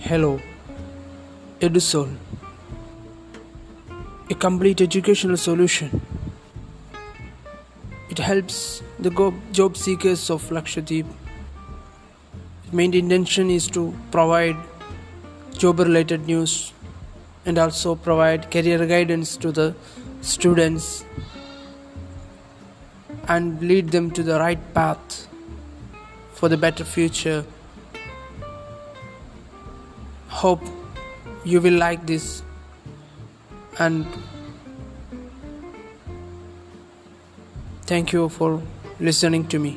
Hello, Edusol, a complete educational solution. It helps the job seekers of Lakshadweep. Its main intention is to provide job related news and also provide career guidance to the students and lead them to the right path for the better future. Hope you will like this and thank you for listening to me.